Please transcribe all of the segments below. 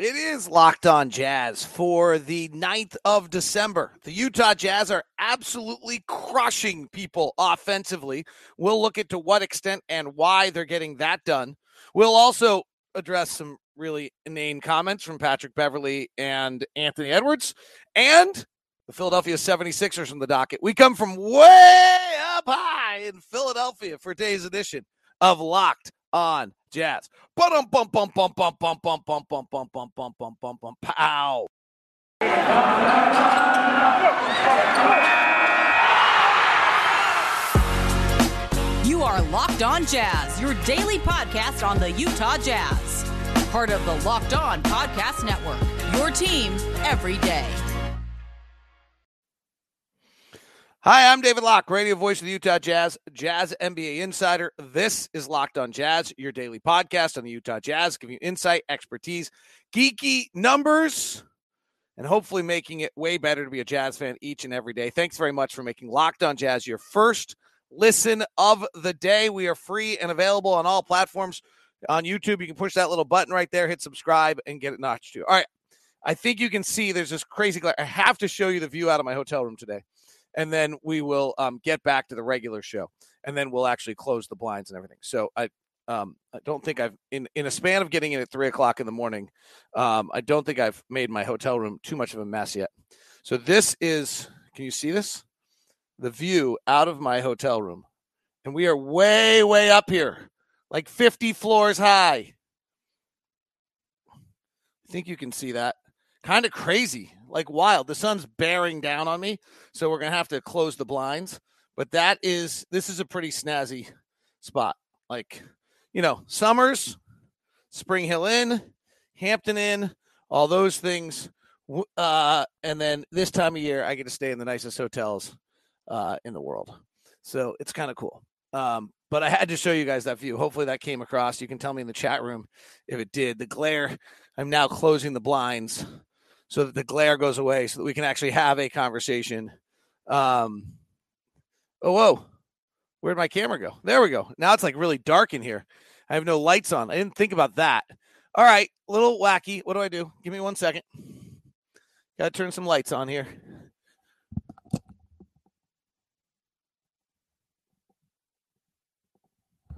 It is Locked On Jazz for the 9th of December. The Utah Jazz are absolutely crushing people offensively. We'll look at to what extent and why they're getting that done. We'll also address some really inane comments from Patrick Beverley and Anthony Edwards and the Philadelphia 76ers from the docket. We come from way up high in Philadelphia for today's edition of Locked on Jazz. Bum bum bum bum bum bum bum bum bum bum bum bum bum bum bum pow. You are Locked On Jazz, your daily podcast on the Utah Jazz. Part of the Locked On Podcast Network. Your team every day. Hi, I'm David Locke, radio voice of the Utah Jazz, Jazz NBA insider. This is Locked on Jazz, your daily podcast on the Utah Jazz, giving you insight, expertise, geeky numbers, and hopefully making it way better to be a Jazz fan each and every day. Thanks very much for making Locked on Jazz your first listen of the day. We are free and available on all platforms. On YouTube, you can push that little button right there, hit subscribe, and get it notched too. All right. I think you can see there's this crazy glare. I have to show you the view out of my hotel room today and then we will um, get back to the regular show, and then we'll actually close the blinds and everything. So I, um, I don't think I've in in a span of getting in at three o'clock in the morning. Um, I don't think I've made my hotel room too much of a mess yet. So this is. Can you see this? The view out of my hotel room, and we are way way up here, like fifty floors high. I think you can see that. Kind of crazy like wild. The sun's bearing down on me, so we're gonna have to close the blinds. But that is this is a pretty snazzy spot. Like, you know, Summers, Spring Hill Inn, Hampton Inn, all those things. Uh, and then this time of year, I get to stay in the nicest hotels uh, in the world. So it's kind of cool. Um, but I had to show you guys that view. Hopefully that came across. You can tell me in the chat room if it did. The glare, I'm now closing the blinds so that the glare goes away so that we can actually have a conversation. Um, oh, whoa. Where'd my camera go? There we go. Now it's like really dark in here. I have no lights on. I didn't think about that. All right, little wacky. What do I do? Give me one second. Got to turn some lights on here. All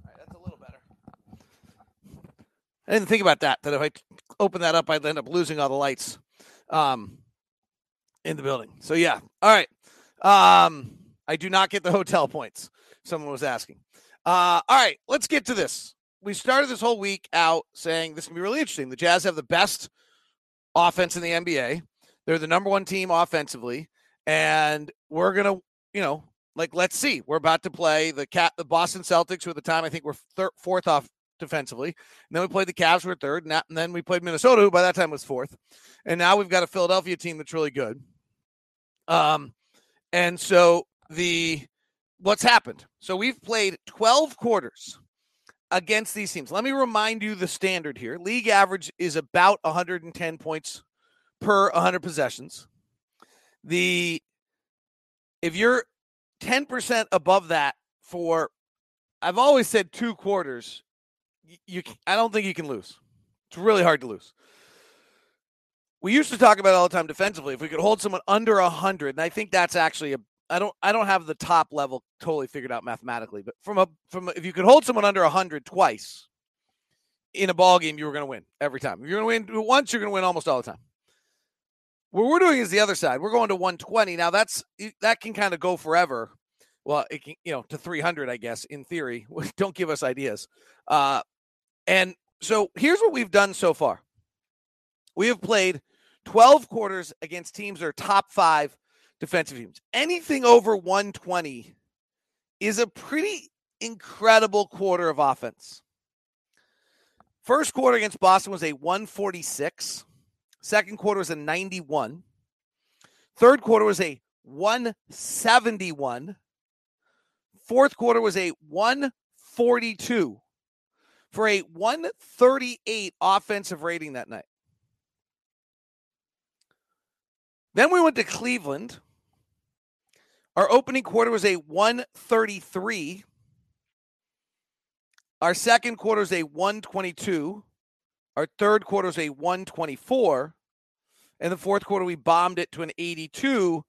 right, that's a little better. I didn't think about that. That if I open that up, I'd end up losing all the lights um, in the building. So yeah, all right. Um, I do not get the hotel points. Someone was asking. Uh, all right, let's get to this. We started this whole week out saying this can be really interesting. The Jazz have the best offense in the NBA. They're the number one team offensively, and we're gonna, you know, like let's see. We're about to play the cat, the Boston Celtics, who at the time I think were thir- fourth off defensively. And then we played the Cavs, who were third, and, then we played Minnesota, who by that time was fourth and now we've got a Philadelphia team that's really good. Um, and so the what's happened? So we've played 12 quarters against these teams. Let me remind you the standard here. League average is about 110 points per 100 possessions. The if you're 10% above that for I've always said two quarters, you, I don't think you can lose. It's really hard to lose we used to talk about all the time defensively. If we could hold someone under a hundred, and I think that's actually a I don't I don't have the top level totally figured out mathematically, but from a from a, if you could hold someone under a hundred twice in a ball game, you were going to win every time. If you're going to win once, you're going to win almost all the time. What we're doing is the other side. We're going to 120 now. That's that can kind of go forever. Well, it can you know to 300, I guess in theory. don't give us ideas. Uh, and so here's what we've done so far. We have played 12 quarters against teams that are top five defensive teams. Anything over 120 is a pretty incredible quarter of offense. First quarter against Boston was a 146. Second quarter was a 91. Third quarter was a 171. Fourth quarter was a 142 for a 138 offensive rating that night. Then we went to Cleveland. Our opening quarter was a 133. Our second quarter is a 122. Our third quarter was a 124. And the fourth quarter, we bombed it to an 82.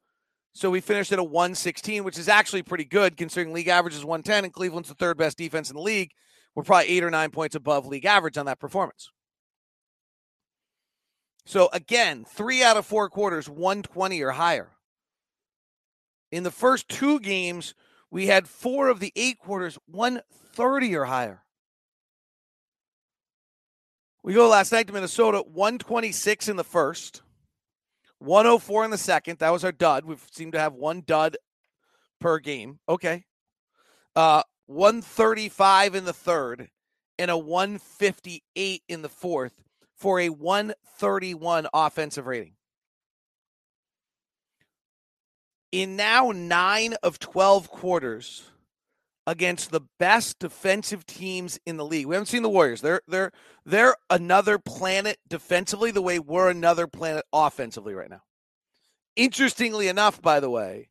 So we finished at a 116, which is actually pretty good considering league average is 110 and Cleveland's the third best defense in the league. We're probably eight or nine points above league average on that performance. So again, three out of four quarters, 120 or higher. In the first two games, we had four of the eight quarters, 130 or higher. We go last night to Minnesota, 126 in the first, 104 in the second. That was our dud. We seem to have one dud per game. Okay. Uh, 135 in the third and a 158 in the fourth for a 131 offensive rating. In now nine of 12 quarters against the best defensive teams in the league. We haven't seen the Warriors. They're they're they're another planet defensively the way we're another planet offensively right now. Interestingly enough, by the way,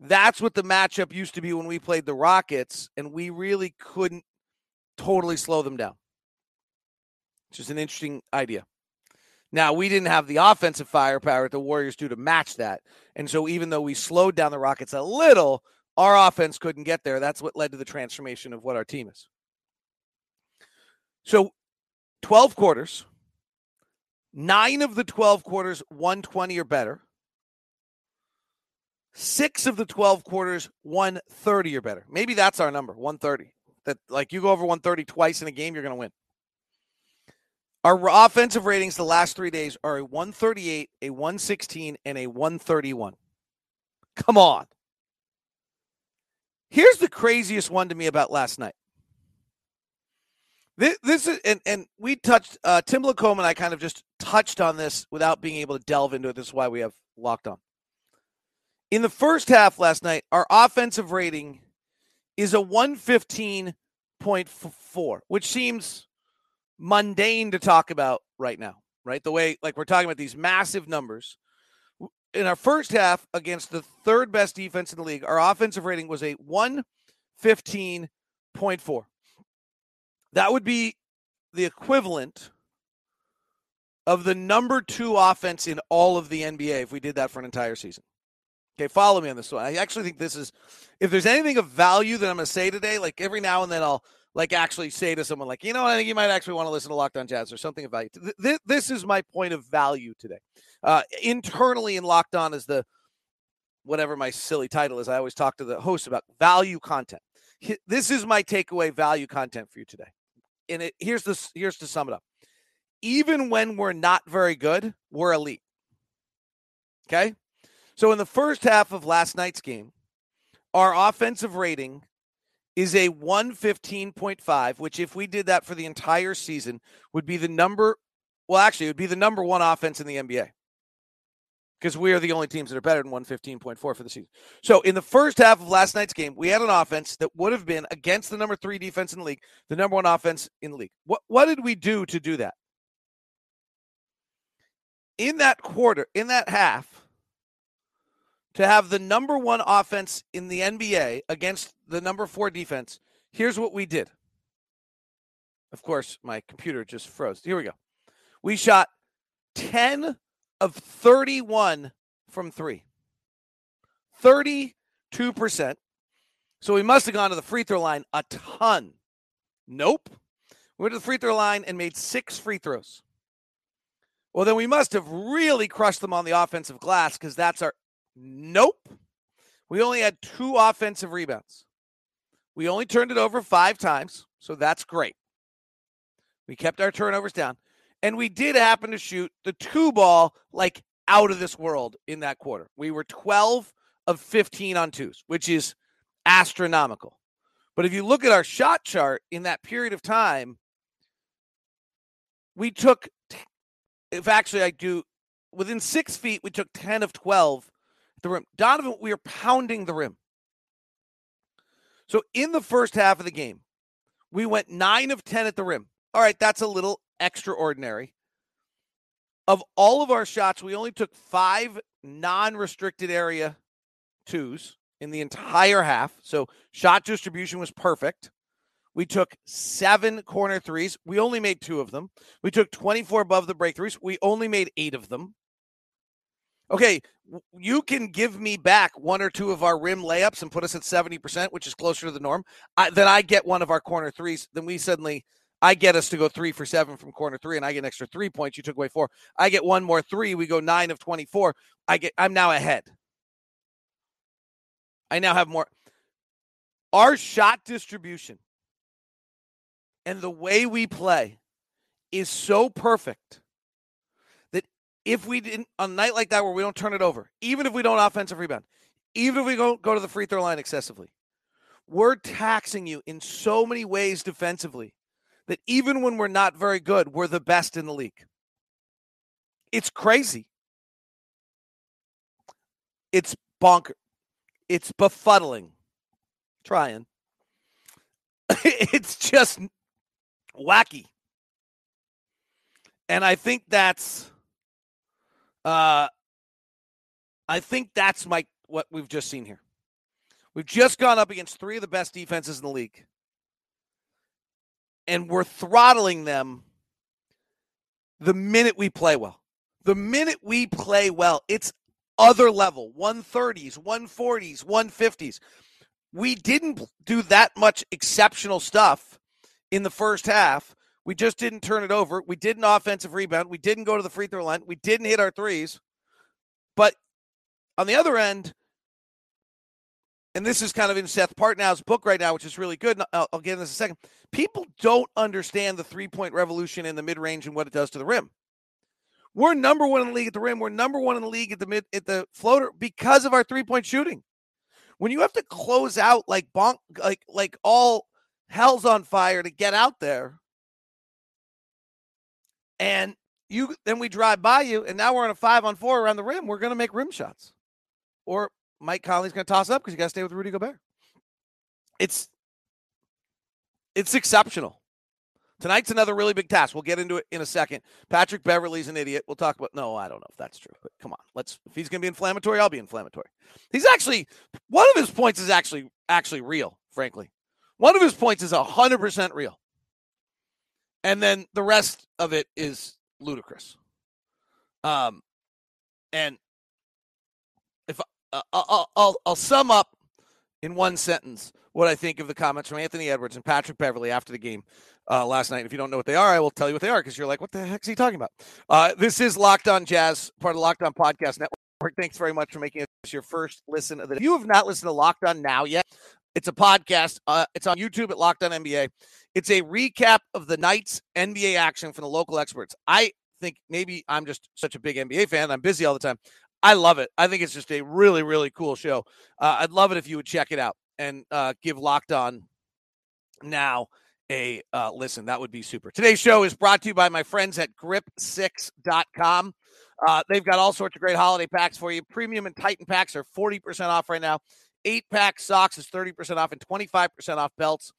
that's what the matchup used to be when we played the Rockets, and we really couldn't totally slow them down. Just an interesting idea. Now, we didn't have the offensive firepower the Warriors do to match that. And so, even though we slowed down the Rockets a little, our offense couldn't get there. That's what led to the transformation of what our team is. So, 12 quarters, nine of the 12 quarters, 120 or better. Six of the 12 quarters, 130 or better. Maybe that's our number, 130. That, like, you go over 130 twice in a game, you're going to win. Our offensive ratings the last three days are a 138, a 116, and a 131. Come on. Here's the craziest one to me about last night. This, this is, and, and we touched, uh, Tim Lacombe and I kind of just touched on this without being able to delve into it. This is why we have locked on. In the first half last night, our offensive rating is a 115.4, which seems mundane to talk about right now, right? The way, like, we're talking about these massive numbers. In our first half against the third best defense in the league, our offensive rating was a 115.4. That would be the equivalent of the number two offense in all of the NBA if we did that for an entire season. Okay, follow me on this one. I actually think this is, if there's anything of value that I'm going to say today, like every now and then I'll like actually say to someone like, you know, I think you might actually want to listen to Locked On Jazz or something of value. This, this is my point of value today. Uh, internally in Locked On is the whatever my silly title is. I always talk to the host about value content. This is my takeaway value content for you today. And it here's this here's to sum it up. Even when we're not very good, we're elite. Okay? So in the first half of last night's game, our offensive rating is a 115.5, which, if we did that for the entire season, would be the number, well, actually, it would be the number one offense in the NBA because we are the only teams that are better than 115.4 for the season. So, in the first half of last night's game, we had an offense that would have been against the number three defense in the league, the number one offense in the league. What, what did we do to do that? In that quarter, in that half, to have the number one offense in the NBA against the number four defense, here's what we did. Of course, my computer just froze. Here we go. We shot 10 of 31 from three, 32%. So we must have gone to the free throw line a ton. Nope. We went to the free throw line and made six free throws. Well, then we must have really crushed them on the offensive glass because that's our Nope. We only had two offensive rebounds. We only turned it over five times, so that's great. We kept our turnovers down. And we did happen to shoot the two ball like out of this world in that quarter. We were 12 of 15 on twos, which is astronomical. But if you look at our shot chart in that period of time, we took, if actually I do, within six feet, we took 10 of 12 the rim. Donovan, we are pounding the rim. So in the first half of the game, we went nine of 10 at the rim. All right, that's a little extraordinary. Of all of our shots, we only took five non restricted area twos in the entire half. So shot distribution was perfect. We took seven corner threes. We only made two of them. We took 24 above the break threes. We only made eight of them. Okay, you can give me back one or two of our rim layups and put us at 70%, which is closer to the norm. I, then I get one of our corner threes. Then we suddenly, I get us to go three for seven from corner three, and I get an extra three points. You took away four. I get one more three. We go nine of 24. I get, I'm now ahead. I now have more. Our shot distribution and the way we play is so perfect if we didn't on a night like that where we don't turn it over, even if we don't offensive rebound, even if we don't go to the free throw line excessively, we're taxing you in so many ways defensively that even when we're not very good, we're the best in the league. It's crazy. It's bonker. It's befuddling. Trying. it's just wacky. And I think that's uh, I think that's my what we've just seen here. We've just gone up against three of the best defenses in the league, and we're throttling them the minute we play well. The minute we play well, it's other level 130s, 140s, 150s. We didn't do that much exceptional stuff in the first half we just didn't turn it over. We did an offensive rebound. We didn't go to the free throw line. We didn't hit our threes. But on the other end, and this is kind of in Seth Partnow's book right now, which is really good. I'll, I'll get into this in a second. People don't understand the three point revolution in the mid range and what it does to the rim. We're number one in the league at the rim. We're number one in the league at the mid at the floater because of our three point shooting. When you have to close out like bonk, like like all hell's on fire to get out there, and you then we drive by you, and now we're on a five on four around the rim. We're going to make rim shots, or Mike Conley's going to toss up because you got to stay with Rudy Gobert. It's it's exceptional. Tonight's another really big task. We'll get into it in a second. Patrick Beverley's an idiot. We'll talk about. No, I don't know if that's true, but come on, let's. If he's going to be inflammatory, I'll be inflammatory. He's actually one of his points is actually actually real. Frankly, one of his points is hundred percent real and then the rest of it is ludicrous. Um, and if uh, I'll, I'll I'll sum up in one sentence what I think of the comments from Anthony Edwards and Patrick Beverley after the game uh, last night. If you don't know what they are, I will tell you what they are because you're like, what the heck is he talking about? Uh, this is Locked On Jazz, part of Locked On Podcast Network. Thanks very much for making this your first listen of the. If you have not listened to Locked On now yet, it's a podcast. Uh, it's on YouTube at Locked On NBA. It's a recap of the night's NBA action from the local experts. I think maybe I'm just such a big NBA fan. I'm busy all the time. I love it. I think it's just a really, really cool show. Uh, I'd love it if you would check it out and uh, give Locked On now a uh, listen. That would be super. Today's show is brought to you by my friends at grip6.com. Uh, they've got all sorts of great holiday packs for you. Premium and Titan packs are 40% off right now. Eight pack socks is 30% off and 25% off belts.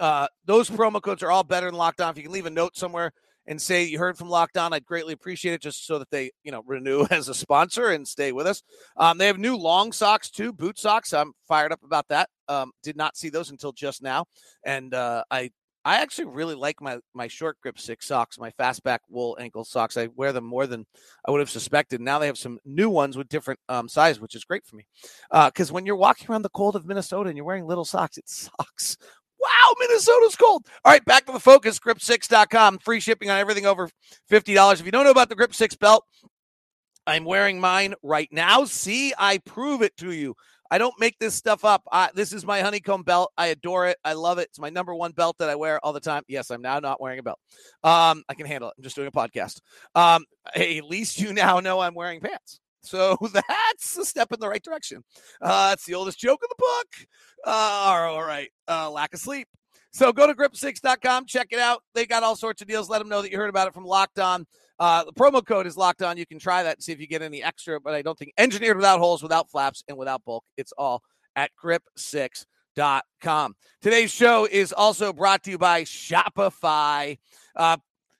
Uh, those promo codes are all better than Locked On. If you can leave a note somewhere and say you heard from Locked On, I'd greatly appreciate it just so that they, you know, renew as a sponsor and stay with us. Um, they have new long socks too, boot socks. I'm fired up about that. Um, did not see those until just now, and uh, I I actually really like my my short grip six socks, my fastback wool ankle socks. I wear them more than I would have suspected. Now they have some new ones with different um, size, which is great for me. Uh, because uh, when you're walking around the cold of Minnesota and you're wearing little socks, it sucks. Wow, Minnesota's cold. All right, back to the focus. Grip6.com. Free shipping on everything over $50. If you don't know about the Grip 6 belt, I'm wearing mine right now. See, I prove it to you. I don't make this stuff up. I, this is my honeycomb belt. I adore it. I love it. It's my number one belt that I wear all the time. Yes, I'm now not wearing a belt. Um, I can handle it. I'm just doing a podcast. Um, at least you now know I'm wearing pants. So that's a step in the right direction. Uh, it's the oldest joke in the book. Uh, all right. Uh, lack of sleep. So go to grip6.com, check it out. They got all sorts of deals. Let them know that you heard about it from Locked On. Uh, the promo code is locked on. You can try that and see if you get any extra, but I don't think engineered without holes, without flaps, and without bulk. It's all at grip6.com. Today's show is also brought to you by Shopify. Uh,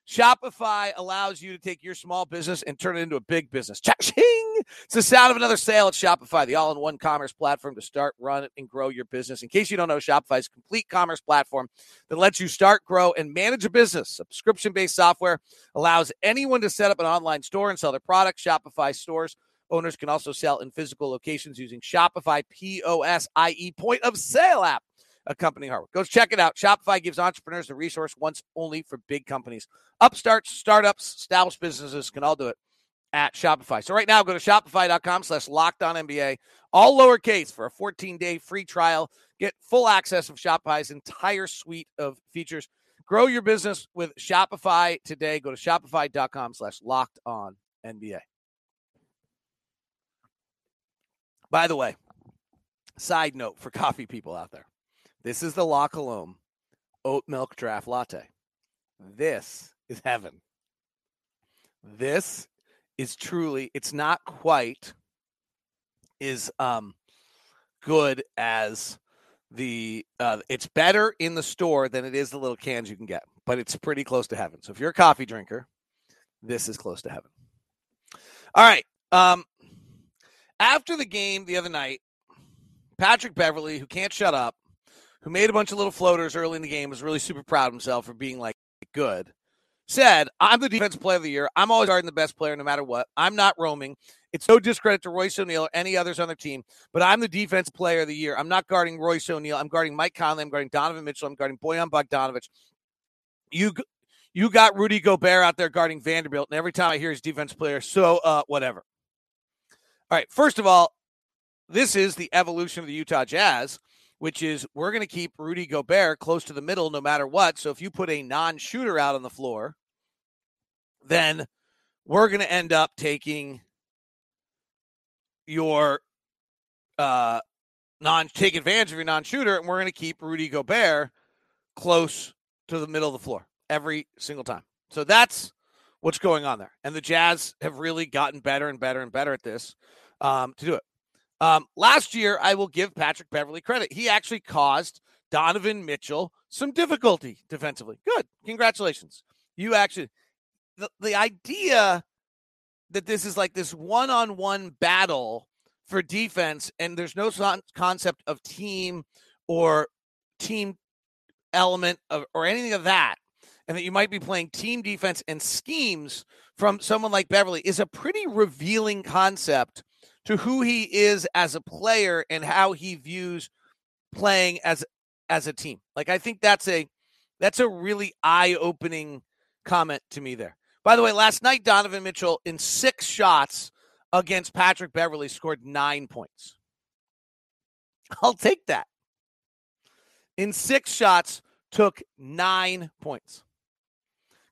Shopify allows you to take your small business and turn it into a big business. Cha-ching! It's the sound of another sale at Shopify, the all-in-one commerce platform to start, run, and grow your business. In case you don't know, Shopify is a complete commerce platform that lets you start, grow, and manage a business. Subscription-based software allows anyone to set up an online store and sell their products. Shopify stores owners can also sell in physical locations using Shopify POS, i.e., point of sale app accompanying hardware. Go check it out. Shopify gives entrepreneurs the resource once only for big companies. Upstarts, startups, established businesses can all do it at Shopify. So right now, go to shopify.com slash locked on NBA, all lowercase for a 14 day free trial. Get full access of Shopify's entire suite of features. Grow your business with Shopify today. Go to shopify.com slash locked on NBA. By the way, side note for coffee people out there this is the La Colombe oat milk draft latte. This is heaven. This is truly, it's not quite is um good as the uh it's better in the store than it is the little cans you can get, but it's pretty close to heaven. So if you're a coffee drinker, this is close to heaven. All right. Um after the game the other night, Patrick Beverley, who can't shut up, who made a bunch of little floaters early in the game, was really super proud of himself for being like good. Said, I'm the defensive player of the year. I'm always guarding the best player no matter what. I'm not roaming. It's no discredit to Royce O'Neale or any others on their team, but I'm the defense player of the year. I'm not guarding Royce O'Neale. I'm guarding Mike Conley. I'm guarding Donovan Mitchell. I'm guarding Bojan Bogdanovic. You you got Rudy Gobert out there guarding Vanderbilt, and every time I hear his defense player, so uh, whatever. All right, first of all, this is the evolution of the Utah Jazz which is we're going to keep Rudy Gobert close to the middle no matter what. So if you put a non shooter out on the floor, then we're going to end up taking your uh, non take advantage of your non shooter, and we're going to keep Rudy Gobert close to the middle of the floor every single time. So that's what's going on there. And the Jazz have really gotten better and better and better at this um, to do it. Um, last year, I will give Patrick Beverley credit. He actually caused Donovan Mitchell some difficulty defensively. Good. Congratulations. You actually, the, the idea that this is like this one on one battle for defense and there's no concept of team or team element of, or anything of that, and that you might be playing team defense and schemes from someone like Beverley is a pretty revealing concept to who he is as a player and how he views playing as as a team. Like I think that's a that's a really eye-opening comment to me there. By the way, last night Donovan Mitchell in 6 shots against Patrick Beverley scored 9 points. I'll take that. In 6 shots took 9 points.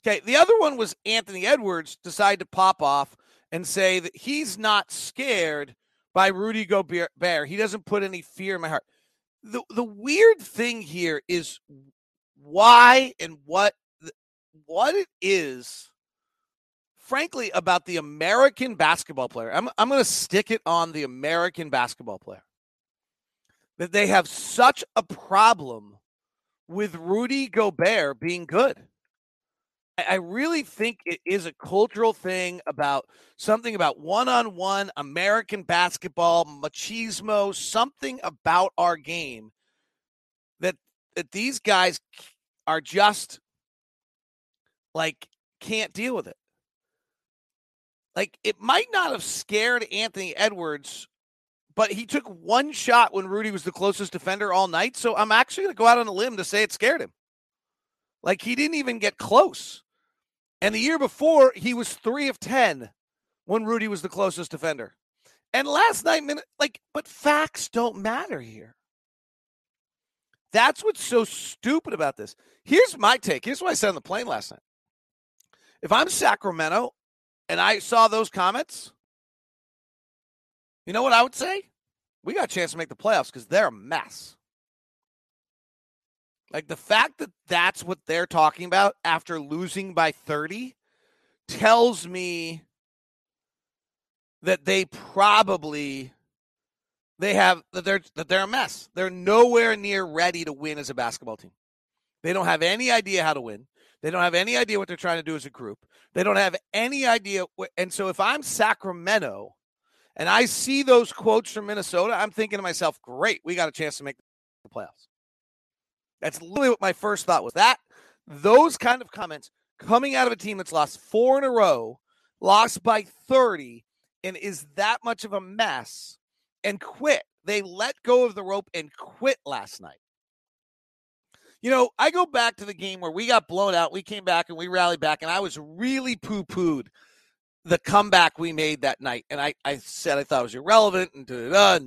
Okay, the other one was Anthony Edwards decided to pop off and say that he's not scared by Rudy Gobert. He doesn't put any fear in my heart. The the weird thing here is why and what what it is frankly about the American basketball player. I'm I'm going to stick it on the American basketball player. That they have such a problem with Rudy Gobert being good. I really think it is a cultural thing about something about one on one American basketball, machismo, something about our game that that these guys are just like can't deal with it. Like it might not have scared Anthony Edwards, but he took one shot when Rudy was the closest defender all night. So I'm actually going to go out on a limb to say it scared him. Like he didn't even get close. And the year before, he was three of 10 when Rudy was the closest defender. And last night, like, but facts don't matter here. That's what's so stupid about this. Here's my take. Here's what I said on the plane last night. If I'm Sacramento and I saw those comments, you know what I would say? We got a chance to make the playoffs because they're a mess. Like the fact that that's what they're talking about after losing by 30 tells me that they probably they have that they're that they're a mess. They're nowhere near ready to win as a basketball team. They don't have any idea how to win. They don't have any idea what they're trying to do as a group. They don't have any idea. And so if I'm Sacramento and I see those quotes from Minnesota, I'm thinking to myself, great, we got a chance to make the playoffs. That's literally what my first thought was. That those kind of comments coming out of a team that's lost four in a row, lost by 30, and is that much of a mess and quit. They let go of the rope and quit last night. You know, I go back to the game where we got blown out. We came back and we rallied back, and I was really poo pooed the comeback we made that night. And I, I said I thought it was irrelevant and da da da.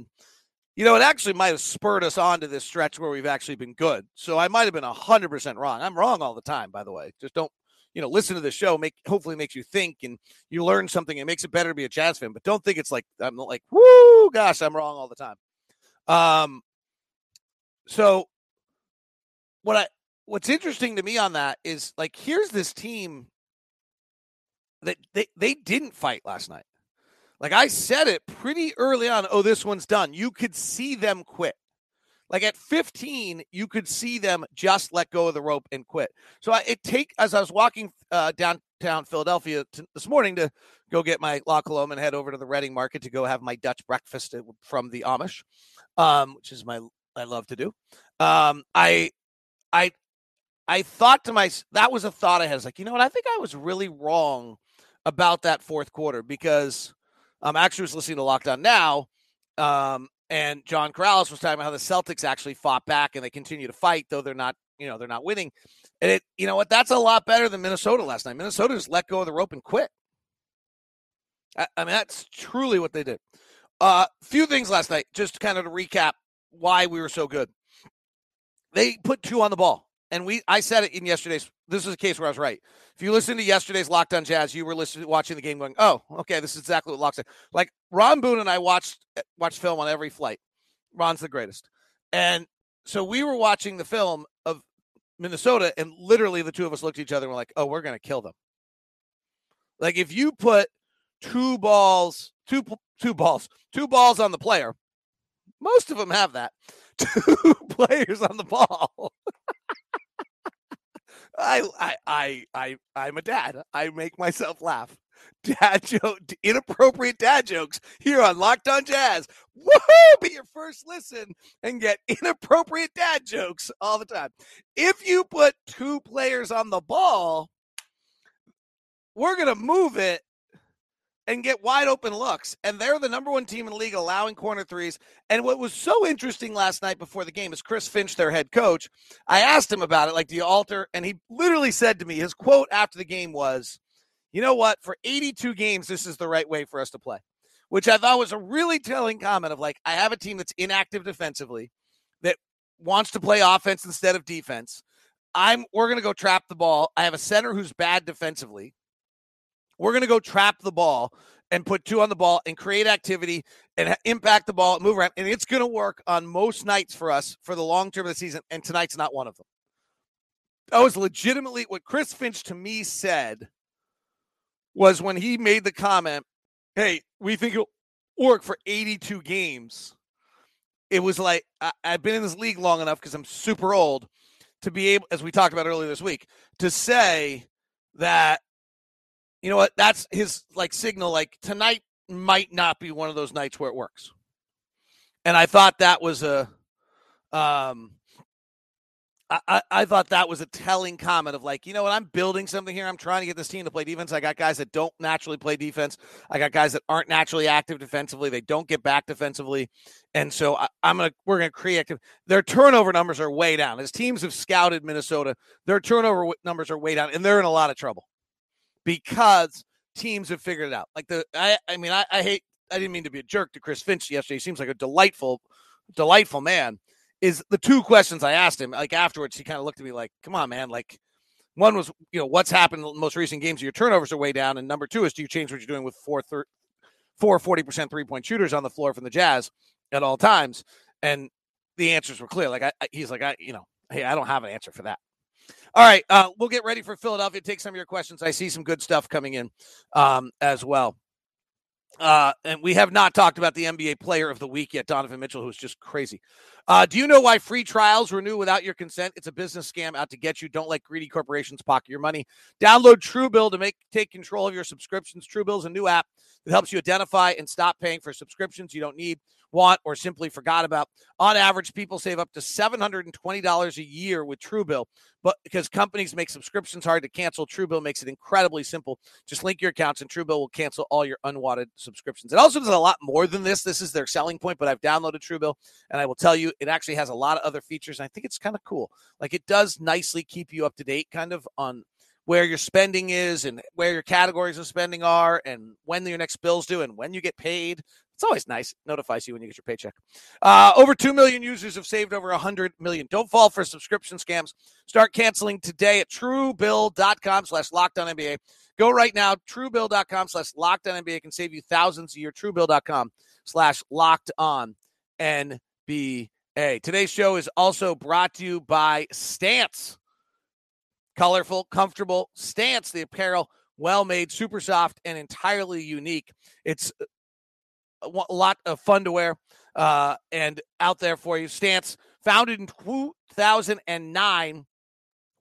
You know, it actually might have spurred us on to this stretch where we've actually been good. So I might have been 100% wrong. I'm wrong all the time, by the way. Just don't, you know, listen to the show. Make Hopefully makes you think and you learn something. It makes it better to be a Jazz fan. But don't think it's like, I'm like, whoo, gosh, I'm wrong all the time. Um, so what I, what's interesting to me on that is like, here's this team that they, they didn't fight last night. Like I said it pretty early on. Oh, this one's done. You could see them quit. Like at 15, you could see them just let go of the rope and quit. So I, it take as I was walking uh, downtown Philadelphia this morning to go get my La and head over to the Reading Market to go have my Dutch breakfast from the Amish, um, which is my I love to do. Um, I I I thought to myself that was a thought I had. I was like, you know what? I think I was really wrong about that fourth quarter because um, actually was listening to Lockdown Now, um, and John Karalis was talking about how the Celtics actually fought back and they continue to fight, though they're not, you know, they're not winning. And it, you know what, that's a lot better than Minnesota last night. Minnesota just let go of the rope and quit. I, I mean, that's truly what they did. A uh, few things last night, just kind of to recap why we were so good. They put two on the ball, and we I said it in yesterday's this is a case where I was right. If you listen to yesterday's Locked On Jazz, you were listening, watching the game, going, "Oh, okay, this is exactly what Locke said." Like Ron Boone and I watched eh, watched film on every flight. Ron's the greatest, and so we were watching the film of Minnesota, and literally the two of us looked at each other and were like, "Oh, we're gonna kill them." Like if you put two balls, two two balls, two balls on the player, most of them have that. Two players on the ball. I, I, I, I, I'm a dad. I make myself laugh. Dad joke, inappropriate dad jokes here on Locked On Jazz. Woohoo! Be your first listen and get inappropriate dad jokes all the time. If you put two players on the ball, we're gonna move it and get wide open looks. And they're the number one team in the league allowing corner threes. And what was so interesting last night before the game is Chris Finch, their head coach. I asked him about it, like, do you alter? And he literally said to me, his quote after the game was, you know what? For 82 games, this is the right way for us to play, which I thought was a really telling comment of like, I have a team that's inactive defensively that wants to play offense instead of defense. I'm we're going to go trap the ball. I have a center who's bad defensively we're going to go trap the ball and put two on the ball and create activity and impact the ball, move around. And it's going to work on most nights for us for the long term of the season. And tonight's not one of them. That was legitimately what Chris Finch to me said was when he made the comment, Hey, we think it'll work for 82 games. It was like, I, I've been in this league long enough because I'm super old to be able, as we talked about earlier this week, to say that you know what? That's his like signal. Like tonight might not be one of those nights where it works. And I thought that was a, um, I, I thought that was a telling comment of like, you know what, I'm building something here. I'm trying to get this team to play defense. I got guys that don't naturally play defense. I got guys that aren't naturally active defensively. They don't get back defensively. And so I, am gonna we're gonna create their turnover numbers are way down. As teams have scouted Minnesota, their turnover numbers are way down, and they're in a lot of trouble because teams have figured it out. Like the, I, I mean, I, I hate, I didn't mean to be a jerk to Chris Finch yesterday. He seems like a delightful, delightful man. Is the two questions I asked him, like afterwards, he kind of looked at me like, come on, man. Like, one was, you know, what's happened in the most recent games? Your turnovers are way down. And number two is, do you change what you're doing with four, thir- four 40% three point shooters on the floor from the Jazz at all times? And the answers were clear. Like, I, I he's like, I, you know, hey, I don't have an answer for that. All right, uh, we'll get ready for Philadelphia. Take some of your questions. I see some good stuff coming in um, as well. Uh, and we have not talked about the NBA Player of the Week yet, Donovan Mitchell, who's just crazy. Uh, do you know why free trials renew without your consent? It's a business scam out to get you. Don't let greedy corporations pocket your money. Download Truebill to make take control of your subscriptions. Truebill is a new app that helps you identify and stop paying for subscriptions you don't need, want, or simply forgot about. On average, people save up to $720 a year with Truebill, but because companies make subscriptions hard to cancel, Truebill makes it incredibly simple. Just link your accounts and Truebill will cancel all your unwanted subscriptions. It also does a lot more than this. This is their selling point, but I've downloaded Truebill and I will tell you it actually has a lot of other features. I think it's kind of cool. Like it does nicely keep you up to date kind of on where your spending is and where your categories of spending are and when your next bill's due and when you get paid. It's always nice. It notifies you when you get your paycheck. Uh, over 2 million users have saved over 100 million. Don't fall for subscription scams. Start canceling today at truebill.com slash lockdown Go right now, truebill.com slash lockdown can save you thousands a year. Truebill.com slash locked on NBA. Today's show is also brought to you by Stance colorful, comfortable stance. The apparel, well made, super soft, and entirely unique. It's a lot of fun to wear uh, and out there for you. Stance, founded in 2009,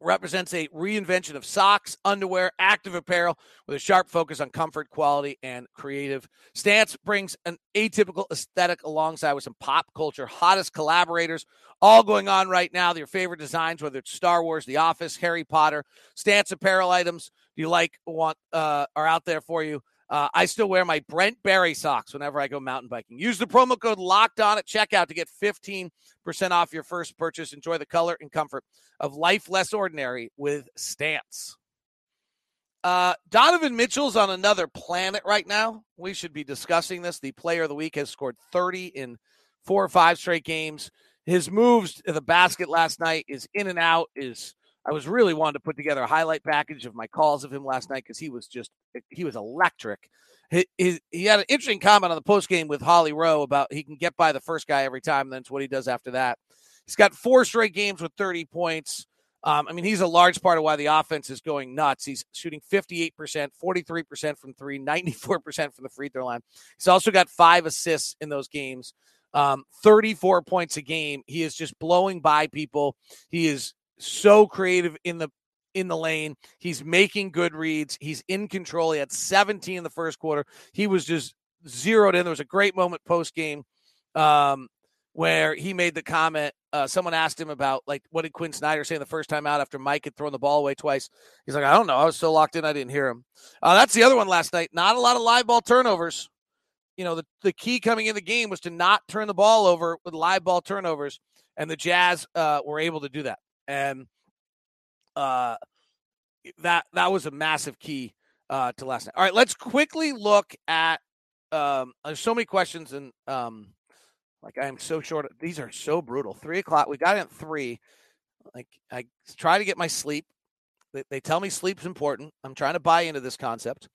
represents a reinvention of socks, underwear, active apparel with a sharp focus on comfort, quality, and creative. Stance brings an atypical aesthetic alongside with some pop culture hottest collaborators, all going on right now. Your favorite designs, whether it's Star Wars, The Office, Harry Potter, Stance apparel items you like want uh, are out there for you. Uh, I still wear my Brent Barry socks whenever I go mountain biking. Use the promo code locked on at checkout to get 15% off your first purchase. Enjoy the color and comfort of life less ordinary with Stance. Uh, Donovan Mitchell's on another planet right now. We should be discussing this. The player of the week has scored 30 in four or five straight games. His moves to the basket last night is in and out, is I was really wanting to put together a highlight package of my calls of him last night because he was just he was electric. He, he, he, had an interesting comment on the post game with Holly Rowe about he can get by the first guy every time. And that's what he does after that. He's got four straight games with 30 points. Um, I mean, he's a large part of why the offense is going nuts. He's shooting 58%, 43% from three, 94% from the free throw line. He's also got five assists in those games, um, 34 points a game. He is just blowing by people. He is so creative in the in the lane. He's making good reads. He's in control. He had 17 in the first quarter. He was just zeroed in. There was a great moment post game um, where he made the comment. Uh, someone asked him about like what did Quinn Snyder say the first time out after Mike had thrown the ball away twice. He's like, I don't know. I was so locked in, I didn't hear him. Uh, that's the other one last night. Not a lot of live ball turnovers. You know, the, the key coming in the game was to not turn the ball over with live ball turnovers, and the Jazz uh, were able to do that and uh, that that was a massive key uh, to last night. All right, let's quickly look at. Um, there's so many questions, and um, like I am so short. These are so brutal. Three o'clock. We got in three. Like I try to get my sleep. They, they tell me sleep's important. I'm trying to buy into this concept,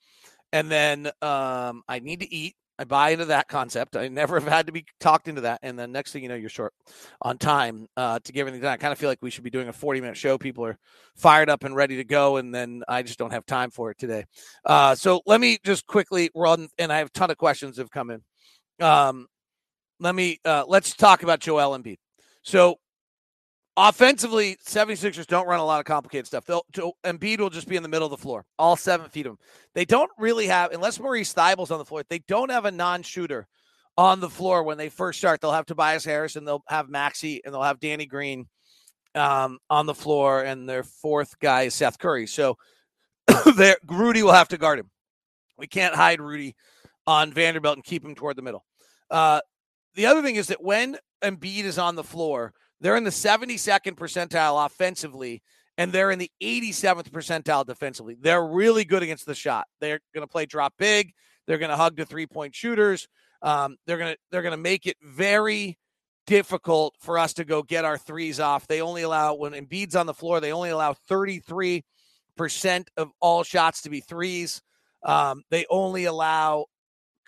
and then um, I need to eat. I buy into that concept. I never have had to be talked into that. And then next thing you know, you're short on time uh, to get everything done. I kind of feel like we should be doing a 40 minute show. People are fired up and ready to go. And then I just don't have time for it today. Uh, so let me just quickly run. And I have a ton of questions have come in. Um, let me, uh, let's talk about Joel Embiid. So Offensively, 76ers don't run a lot of complicated stuff. They'll Embiid will just be in the middle of the floor, all seven feet of him. They don't really have, unless Maurice Thybulle's on the floor, they don't have a non-shooter on the floor when they first start. They'll have Tobias Harris and they'll have Maxey and they'll have Danny Green um, on the floor, and their fourth guy is Seth Curry. So there, Rudy will have to guard him. We can't hide Rudy on Vanderbilt and keep him toward the middle. Uh, the other thing is that when Embiid is on the floor – they're in the 72nd percentile offensively, and they're in the 87th percentile defensively. They're really good against the shot. They're going to play drop big. They're going to hug the three point shooters. Um, they're going to they're going to make it very difficult for us to go get our threes off. They only allow when Embiid's on the floor. They only allow 33 percent of all shots to be threes. Um, they only allow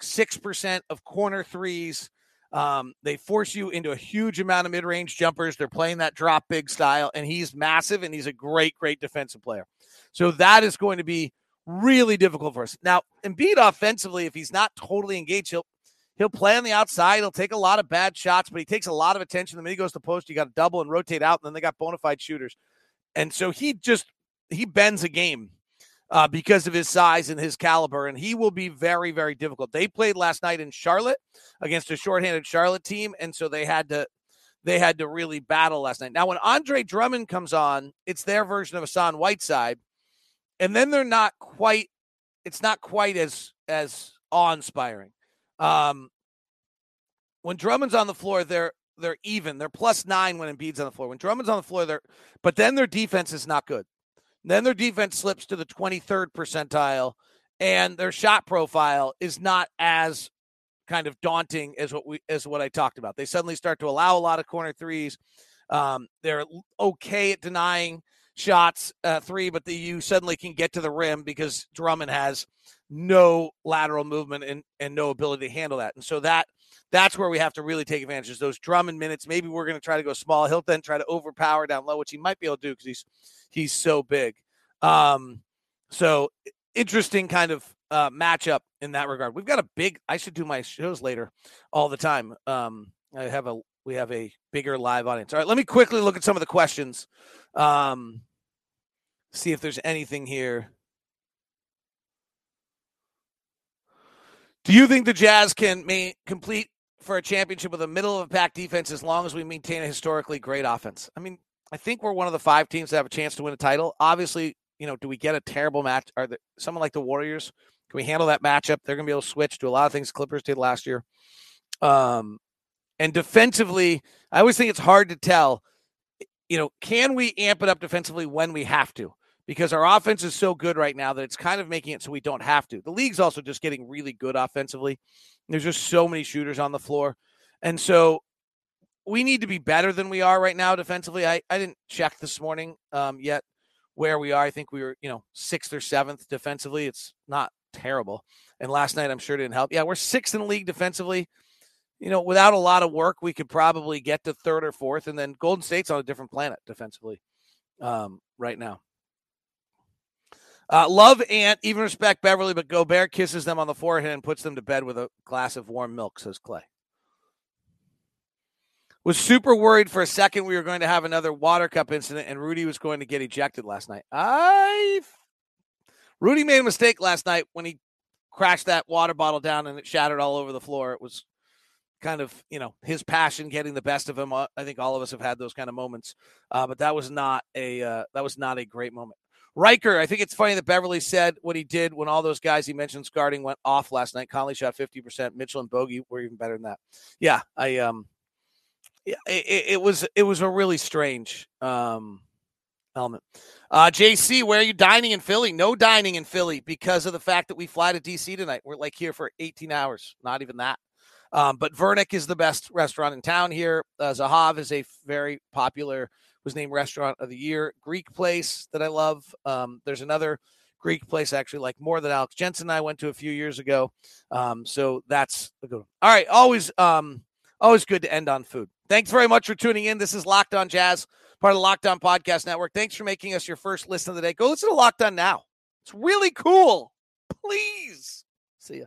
six percent of corner threes. Um, they force you into a huge amount of mid range jumpers. They're playing that drop big style, and he's massive and he's a great, great defensive player. So that is going to be really difficult for us. Now, Embiid offensively, if he's not totally engaged, he'll he'll play on the outside. He'll take a lot of bad shots, but he takes a lot of attention. The minute he goes to post, you got to double and rotate out, and then they got bona fide shooters. And so he just he bends a game uh, because of his size and his caliber, and he will be very, very difficult. They played last night in Charlotte against a shorthanded Charlotte team, and so they had to they had to really battle last night. Now, when Andre Drummond comes on, it's their version of Hassan Whiteside, and then they're not quite. It's not quite as as awe inspiring. Um, when Drummond's on the floor, they're they're even. They're plus nine when Embiid's on the floor. When Drummond's on the floor, they're but then their defense is not good. Then their defense slips to the 23rd percentile, and their shot profile is not as kind of daunting as what we as what I talked about. They suddenly start to allow a lot of corner threes. Um, they're okay at denying shots uh, three, but the, you suddenly can get to the rim because Drummond has no lateral movement and, and no ability to handle that. And so that that's where we have to really take advantage of those Drummond minutes. Maybe we're going to try to go small. He'll then try to overpower down low, which he might be able to do because he's he's so big. Um, so interesting kind of uh, matchup in that regard. We've got a big. I should do my shows later all the time. Um, I have a we have a bigger live audience. All right, let me quickly look at some of the questions. Um, see if there's anything here. Do you think the Jazz can complete for a championship with a middle of a pack defense as long as we maintain a historically great offense? I mean, I think we're one of the five teams that have a chance to win a title. Obviously, you know, do we get a terrible match? Are there someone like the Warriors? Can we handle that matchup? They're going to be able to switch to a lot of things Clippers did last year. Um, and defensively, I always think it's hard to tell. You know, can we amp it up defensively when we have to? Because our offense is so good right now that it's kind of making it so we don't have to. The league's also just getting really good offensively. There's just so many shooters on the floor. And so we need to be better than we are right now defensively. I, I didn't check this morning um, yet where we are. I think we were, you know, sixth or seventh defensively. It's not terrible. And last night, I'm sure didn't help. Yeah, we're sixth in the league defensively. You know, without a lot of work, we could probably get to third or fourth. And then Golden State's on a different planet defensively um, right now. Uh, love Ant, even respect Beverley, but Gobert kisses them on the forehead and puts them to bed with a glass of warm milk, says Clay. Was super worried for a second we were going to have another water cup incident and Rudy was going to get ejected last night. I Rudy made a mistake last night when he crashed that water bottle down and it shattered all over the floor. It was kind of, you know, his passion getting the best of him. Uh, I think all of us have had those kind of moments, uh, but that was not a uh, that was not a great moment. Riker, I think it's funny that Beverley said what he did when all those guys he mentioned guarding went off last night. Conley shot fifty percent. Mitchell and Bogey were even better than that. Yeah, I um, yeah, it, it was it was a really strange um element. Uh, JC, where are you dining in Philly? No dining in Philly because of the fact that we fly to DC tonight. We're like here for 18 hours, not even that. Um, but Vernick is the best restaurant in town here. Uh, Zahav is a very popular, was named restaurant of the year. Greek place that I love. Um, there's another Greek place actually like more than Alex Jensen and I went to a few years ago. Um, so that's a good one. All right, always um, always good to end on food. Thanks very much for tuning in. This is Locked On Jazz part of the Locked On Podcast Network. Thanks for making us your first listen of the day. Go listen to Locked On now. It's really cool. Please. See ya.